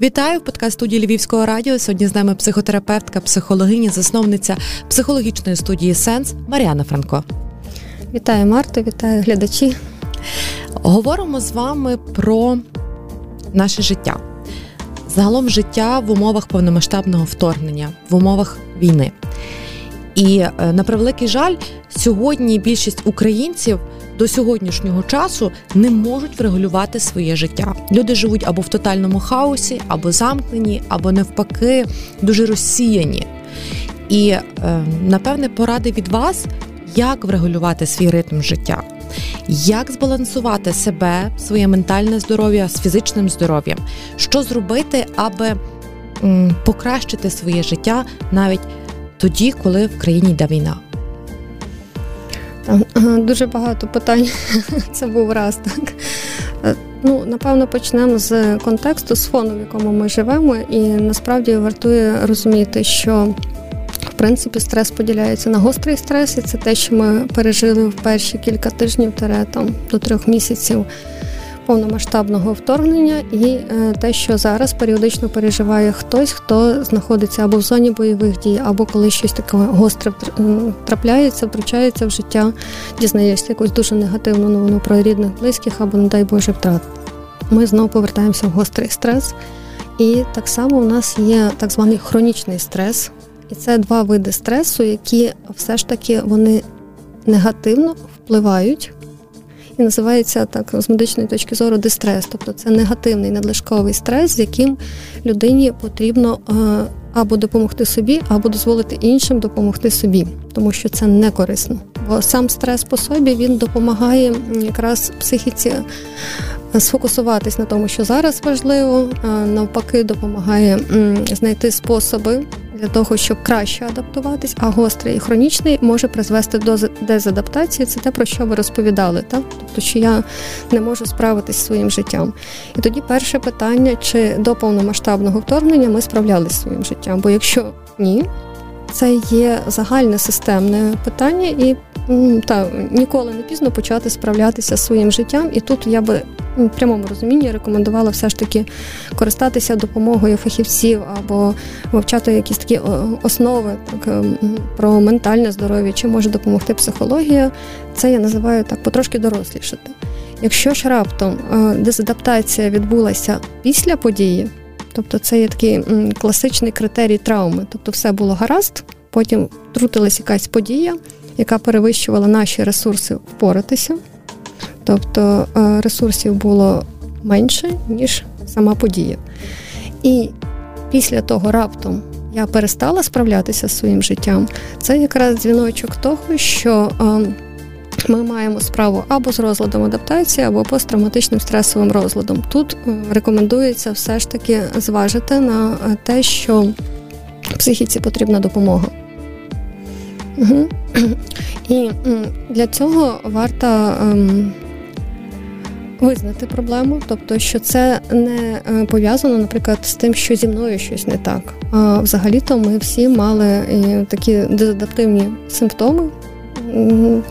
Вітаю в подкаст студії Львівського радіо. Сьогодні з нами психотерапевтка, психологиня, засновниця психологічної студії Сенс Маріана Франко. Вітаю Марто, вітаю глядачі. Говоримо з вами про наше життя. Загалом життя в умовах повномасштабного вторгнення, в умовах війни. І е, на превеликий жаль, сьогодні більшість українців до сьогоднішнього часу не можуть врегулювати своє життя. Люди живуть або в тотальному хаосі, або замкнені, або навпаки, дуже розсіяні. І е, напевне поради від вас, як врегулювати свій ритм життя, як збалансувати себе, своє ментальне здоров'я з фізичним здоров'ям, що зробити, аби покращити своє життя навіть тоді, коли в країні йде війна. Дуже багато питань. Це був раз так. Е, ну, напевно, почнемо з контексту, з фону, в якому ми живемо, і насправді вартує розуміти, що в принципі стрес поділяється на гострий стрес, і це те, що ми пережили в перші кілька тижнів там, до трьох місяців повномасштабного вторгнення, і е, те, що зараз періодично переживає хтось, хто знаходиться або в зоні бойових дій, або коли щось таке гостре трапляється, втручається в життя, дізнаєшся якусь дуже негативну новину про рідних, близьких або, не дай Боже, втрат. Ми знову повертаємося в гострий стрес. І так само у нас є так званий хронічний стрес, і це два види стресу, які все ж таки вони негативно впливають і називається так з медичної точки зору дистрес, тобто це негативний надлишковий стрес, з яким людині потрібно е, або допомогти собі, або дозволити іншим допомогти собі, тому що це не корисно. Бо сам стрес по собі він допомагає якраз психіці е, сфокусуватись на тому, що зараз важливо, навпаки, допомагає знайти способи для того, щоб краще адаптуватись, а гострий і хронічний може призвести до дезадаптації. Це те, про що ви розповідали, так? Тобто, що я не можу справитись зі своїм життям. І тоді перше питання: чи до повномасштабного вторгнення ми справлялися зі своїм життям? Бо якщо ні, це є загальне системне питання, і та ніколи не пізно почати справлятися зі своїм життям. І тут я би в прямому розумінні рекомендувала все ж таки користатися допомогою фахівців або вивчати якісь такі основи так, ем, про ментальне здоров'я, чи може допомогти психологія. Це я називаю так потрошки дорослішати. Якщо ж раптом е, дезадаптація відбулася після події, тобто це є такий класичний критерій травми, тобто все було гаразд, потім втрутилась якась подія, яка перевищувала наші ресурси впоратися. Тобто е, ресурсів було менше, ніж сама подія. І після того раптом я перестала справлятися з своїм життям. Це якраз дзвіночок того, що е, ми маємо справу або з розладом адаптації, або посттравматичним стресовим розладом. Тут е, рекомендується все ж таки зважити на те, що психіці потрібна допомога. Угу. І для цього варто ем, визнати проблему, тобто, що це не е, пов'язано, наприклад, з тим, що зі мною щось не так. А взагалі-то ми всі мали е, такі дезадаптивні симптоми.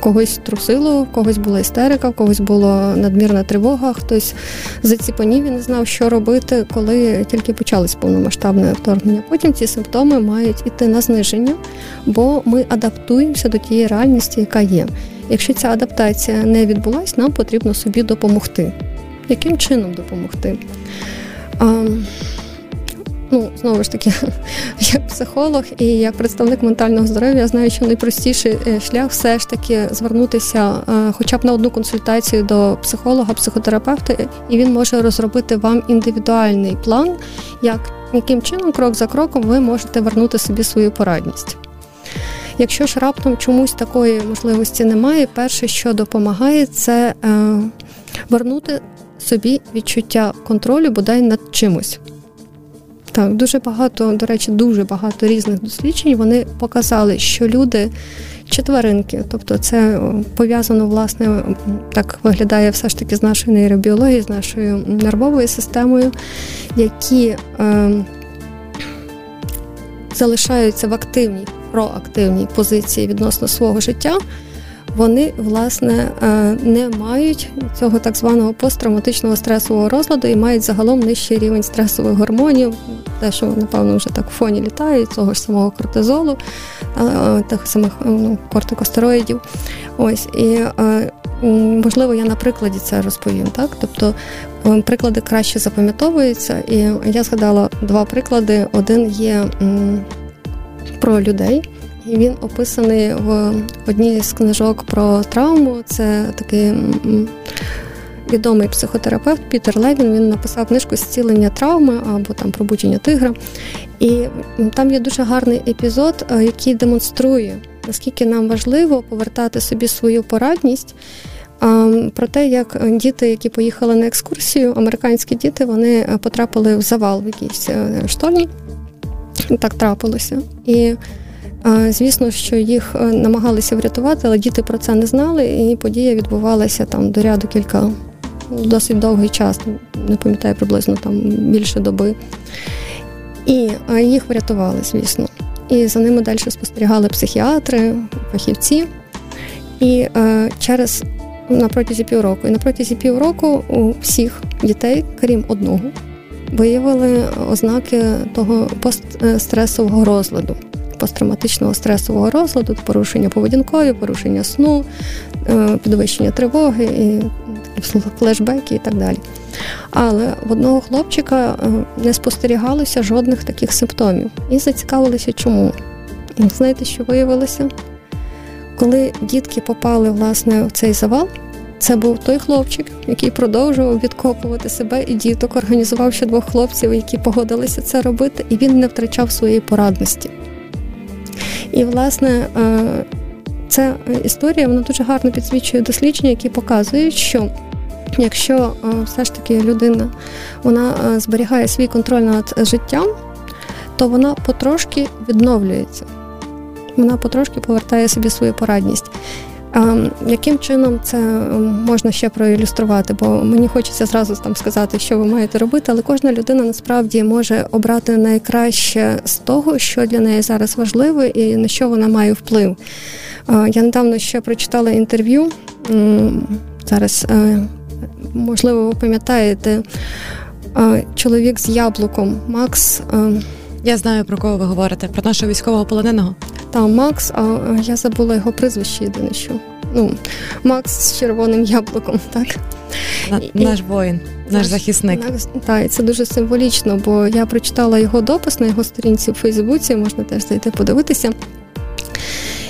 Когось трусило, когось була істерика, в когось була надмірна тривога, хтось заціпанів і не знав, що робити, коли тільки почалось повномасштабне вторгнення. Потім ці симптоми мають іти на зниження, бо ми адаптуємося до тієї реальності, яка є. Якщо ця адаптація не відбулась, нам потрібно собі допомогти. Яким чином допомогти? А, Ну, знову ж таки, як психолог і як представник ментального здоров'я, я знаю, що найпростіший е, шлях все ж таки звернутися е, хоча б на одну консультацію до психолога, психотерапевта, і він може розробити вам індивідуальний план, як яким чином, крок за кроком, ви можете вернути собі свою порадність. Якщо ж раптом чомусь такої можливості немає, перше, що допомагає, це е, вернути собі відчуття контролю бодай над чимось. Так, дуже багато, до речі, дуже багато різних досліджень. Вони показали, що люди чи тваринки, тобто це пов'язано, власне, так виглядає все ж таки з нашою нейробіологією, з нашою нервовою системою, які е, залишаються в активній проактивній позиції відносно свого життя, вони власне не мають цього так званого посттравматичного стресового розладу і мають загалом нижчий рівень стресових гормонів, те, що напевно вже так в фоні літають, того ж самого кортизолу, тих самих ну, кортикостероїдів. Ось і можливо я на прикладі це розповім. Так, тобто приклади краще запам'ятовуються, і я згадала два приклади. Один є про людей. І він описаний в одній з книжок про травму. Це такий відомий психотерапевт Пітер Левін. Він написав книжку Зцілення травми або там пробудження тигра. І там є дуже гарний епізод, е, який демонструє, наскільки нам важливо повертати собі свою порадність. Про те, як діти, які поїхали на екскурсію, американські діти, вони е, потрапили в завал в якійсь е, штольні. Так трапилося. І Звісно, що їх е, намагалися врятувати, але діти про це не знали, і подія відбувалася там до ряду кілька досить довгий час, не пам'ятаю приблизно там більше доби. І їх врятували, звісно. І за ними далі спостерігали психіатри, фахівці. І е, через на протязі півроку. І на протязі півроку у всіх дітей, крім одного, виявили ознаки того постстресового розладу посттравматичного стресового розладу, порушення поведінкові, порушення сну, е, підвищення тривоги, і флешбеки і так далі. Але в одного хлопчика е, не спостерігалося жодних таких симптомів. І зацікавилися, чому. І знаєте, що виявилося? Коли дітки попали власне в цей завал, це був той хлопчик, який продовжував відкопувати себе і діток, організував ще двох хлопців, які погодилися це робити, і він не втрачав своєї порадності. І, власне, е, ця історія вона дуже гарно підсвічує дослідження, які показують, що якщо е, все ж таки людина вона е, зберігає свій контроль над життям, то вона потрошки відновлюється. Вона потрошки повертає собі свою порадність. Яким чином це можна ще проілюструвати? Бо мені хочеться зразу там сказати, що ви маєте робити, але кожна людина насправді може обрати найкраще з того, що для неї зараз важливо і на що вона має вплив. Я недавно ще прочитала інтерв'ю. Зараз, е, можливо, ви пам'ятаєте, чоловік з яблуком Макс. Я знаю, про кого ви говорите, про нашого військового полоненого. Там Макс, а я забула його прізвище єдине що. Ну, Макс з червоним яблуком, так. На, і, наш воїн, наш, наш захисник. Так, і це дуже символічно, бо я прочитала його допис на його сторінці в Фейсбуці, можна теж зайти подивитися.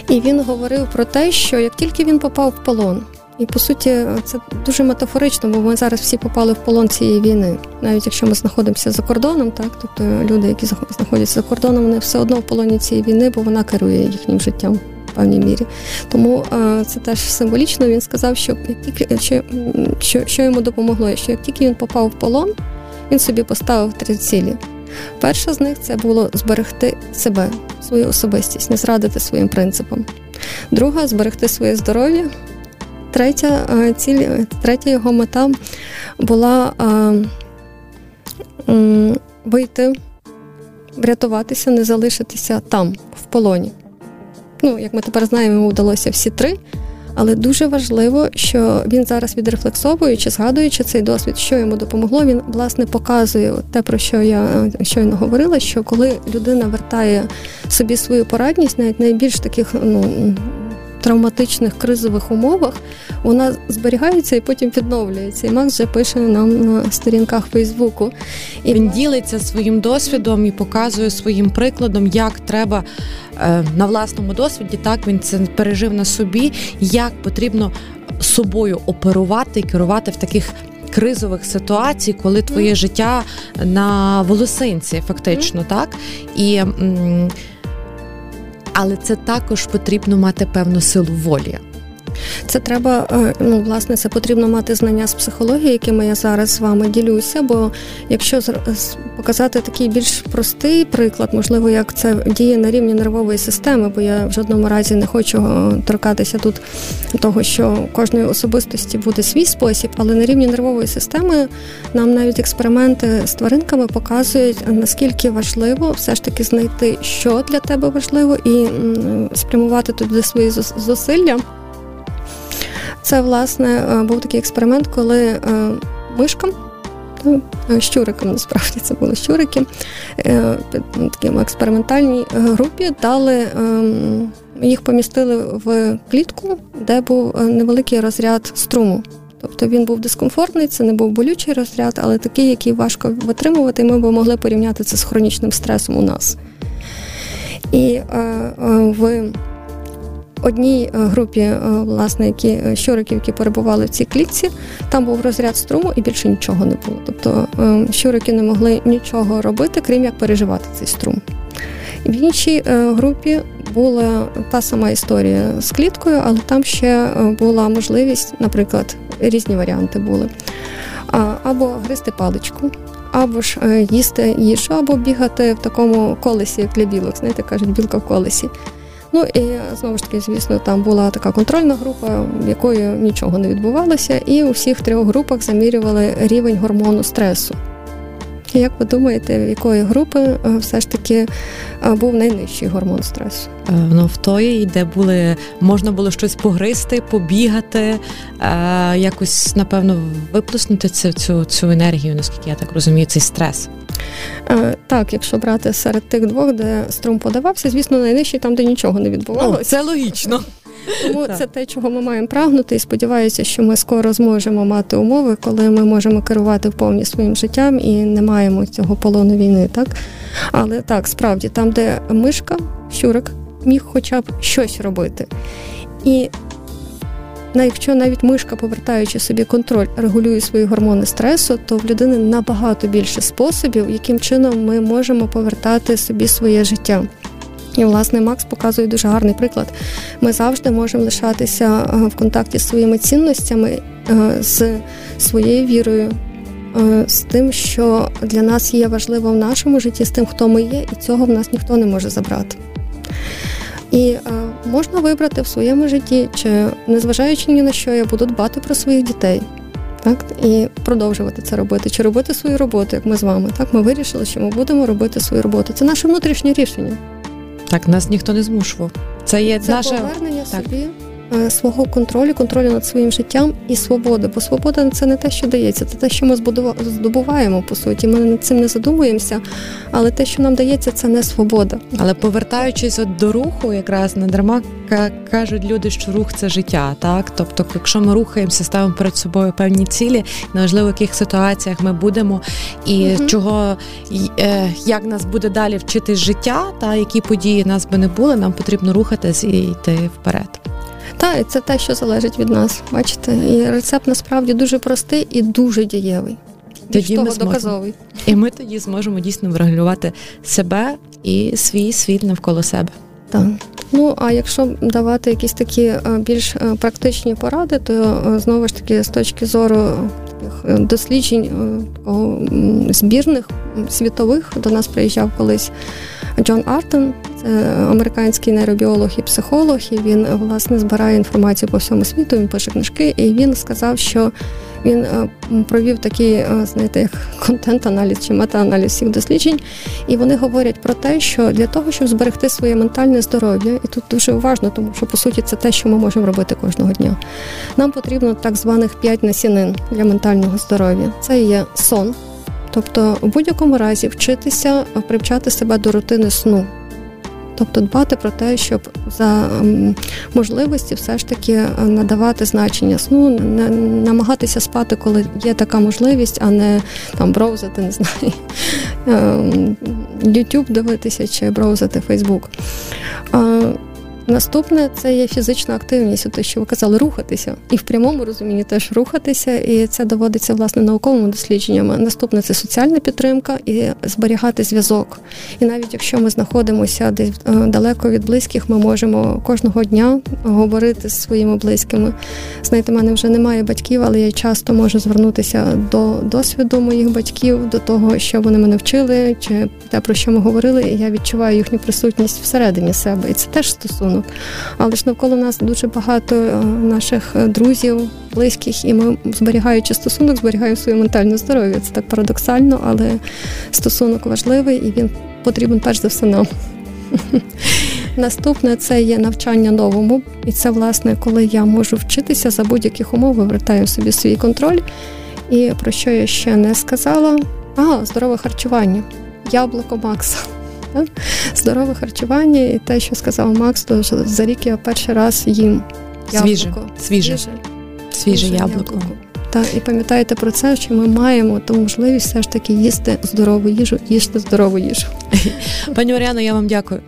І він говорив про те, що як тільки він попав в полон, і по суті, це дуже метафорично, бо ми зараз всі попали в полон цієї війни, навіть якщо ми знаходимося за кордоном, так тобто люди, які знаходяться за кордоном, вони все одно в полоні цієї війни, бо вона керує їхнім життям певній мірі. Тому це теж символічно. Він сказав, що як тільки що, що, що йому допомогло, що як тільки він попав в полон, він собі поставив три цілі. Перша з них це було зберегти себе, свою особистість, не зрадити своїм принципам. Друга зберегти своє здоров'я третя е, ціль, третя його мета була е, вийти, врятуватися, не залишитися там, в полоні. Ну, як ми тепер знаємо, йому вдалося всі три. Але дуже важливо, що він зараз відрефлексовуючи, згадуючи цей досвід, що йому допомогло, він власне показує те, про що я е, щойно говорила: що коли людина вертає собі свою порадність, навіть найбільш таких ну травматичних кризових умовах вона зберігається і потім відновлюється. І Макс вже пише нам на сторінках Фейсбуку. І Він ділиться своїм досвідом і показує своїм прикладом, як треба е, на власному досвіді. Так він це пережив на собі, як потрібно собою оперувати і керувати в таких. Кризових ситуацій, коли твоє mm. життя на волосинці, фактично, mm. так і м- але це також потрібно мати певну силу волі. Це треба, е, ну власне, це потрібно мати знання з психології, якими я зараз з вами ділюся. Бо якщо показати такий більш простий приклад, можливо, як це діє на рівні нервової системи, бо я в жодному разі не хочу е, торкатися тут того, що кожної особистості буде свій спосіб, але на рівні нервової системи нам навіть експерименти з тваринками показують наскільки важливо все ж таки знайти, що для тебе важливо, і спрямувати туди свої зусилля Це власне був такий експеримент, коли мишкам. Щурикам насправді це були щурики таким експериментальній групі дали ем, їх помістили в клітку, де був невеликий розряд струму. Тобто він був дискомфортний, це не був болючий розряд, але такий, який важко витримувати, і ми б могли порівняти це з хронічним стресом у нас. І е, е, в одній е, групі, е, власне, які щуриків, які перебували в цій клітці, там був розряд струму і більше нічого не було. Тобто е, щурики не могли нічого робити, крім як переживати цей струм. В іншій групі була та сама історія з кліткою, але там ще була можливість, наприклад, різні варіанти були. Або гристи паличку, або ж їсти їжу, або бігати в такому колесі, як для білок. Знаєте, кажуть, білка в колесі. Ну і знову ж таки, звісно, там була така контрольна група, в якої нічого не відбувалося, і у всіх трьох групах замірювали рівень гормону стресу. Як ви думаєте, в якої групи е, все ж таки е, був найнижчий гормон стресу? Е, ну, в тої, де були можна було щось погризти, побігати, якось напевно виплеснути цю цю, цю енергію, наскільки я так розумію, цей стрес. Так, якщо брати серед тих двох, де струм подавався, звісно, найнижчий там, де нічого не відбувалося. Це логічно. Тому це те, чого ми маємо прагнути, і сподіваюся, що ми скоро зможемо мати умови, коли ми можемо керувати повні своїм життям і не маємо цього полону війни. Так, але так, справді, там, де мишка, щурик міг хоча б щось робити. І Якщо навіть мишка, повертаючи собі контроль, регулює свої гормони стресу, то в людини набагато більше способів, яким чином ми можемо повертати собі своє життя. І, власне, Макс показує дуже гарний приклад. Ми завжди можемо лишатися е, в контакті з своїми цінностями, е, з своєю вірою, е, з тим, що для нас є важливо в нашому житті, з тим, хто ми є, і цього в нас ніхто не може забрати. І можна вибрати в своєму житті, чи незважаючи ні на що, я буду дбати про своїх дітей. Так, і продовжувати це робити, чи робити свою роботу, як ми з вами. Так, ми вирішили, що ми будемо робити свою роботу. Це наше внутрішнє рішення. Так, нас ніхто не змушував. Це є це наше повернення так. собі свого контролю, контролю над своїм життям і свободи. Бо свобода це не те, що дається, це те, що ми здобуваємо, по суті. Ми над цим не задумуємося, але те, що нам дається, це не свобода. Але повертаючись от до руху, якраз не дарма кажуть люди, що рух це життя. Так, тобто, якщо ми рухаємося, ставимо перед собою певні цілі, неважливо в яких ситуаціях ми будемо, і угу. чого е, як нас буде далі вчити життя, та які події нас би не були, нам потрібно рухатись і йти вперед. Так, і це те, що залежить від нас. Бачите, і рецепт насправді дуже простий і дуже дієвий. Тоді того ми доказовий. І ми тоді зможемо дійсно врегулювати себе і свій світ навколо себе. Так. Ну а якщо давати якісь такі е, більш е, практичні поради, то е, знову ж таки з точки зору таких досліджень збірних світових до нас приїжджав колись Джон Артон, це американський нейробіолог і психолог. і Він власне збирає інформацію по всьому світу. Він пише книжки, і він сказав, що він е, провів такий, е, знаєте, як контент-аналіз чи мета-аналіз всіх досліджень, і вони говорять про те, що для того, щоб зберегти своє ментальне здоров'я, і тут дуже уважно, тому що по суті це те, що ми можемо робити кожного дня. Нам потрібно так званих п'ять насінин для ментального здоров'я. Це є сон. Тобто, в будь-якому разі вчитися привчати себе до рутини сну. Тобто дбати про те, щоб за можливості все ж таки е, надавати значення сну, не намагатися спати, коли є така можливість, а не там броузити, не знаю, ем, YouTube дивитися чи броузити Facebook. Наступне це є фізична активність, те, що ви казали, рухатися. І в прямому розумінні теж рухатися, і це доводиться власне науковими дослідженнями. Наступне це соціальна підтримка і зберігати зв'язок. І навіть якщо ми знаходимося десь е, далеко від близьких, ми можемо кожного дня говорити з своїми близькими. Знаєте, в мене вже немає батьків, але я часто можу звернутися до досвіду моїх батьків, до того, що вони мене вчили, чи те, про що ми говорили, і я відчуваю їхню присутність всередині себе. І це теж стосунок стосунок. Але ж навколо нас дуже багато е, наших е, друзів, близьких, і ми, зберігаючи стосунок, зберігаємо своє ментальне здоров'я. Це так парадоксально, але стосунок важливий і він потрібен перш за все нам. Наступне це є навчання новому, і це, власне, коли я можу вчитися за будь-яких умов, вивертаю собі свій контроль. І про що я ще не сказала? А, здорове харчування, яблуко Макса. Здорове харчування, і те, що сказав Макс, то за рік я перший раз їм яблуко. Свіже, свіже, свіже, свіже яблуко. яблуко. Та і пам'ятайте про це, що ми маємо ту можливість все ж таки їсти здорову їжу, їсти здорову їжу. Пані Мар'яно, я вам дякую.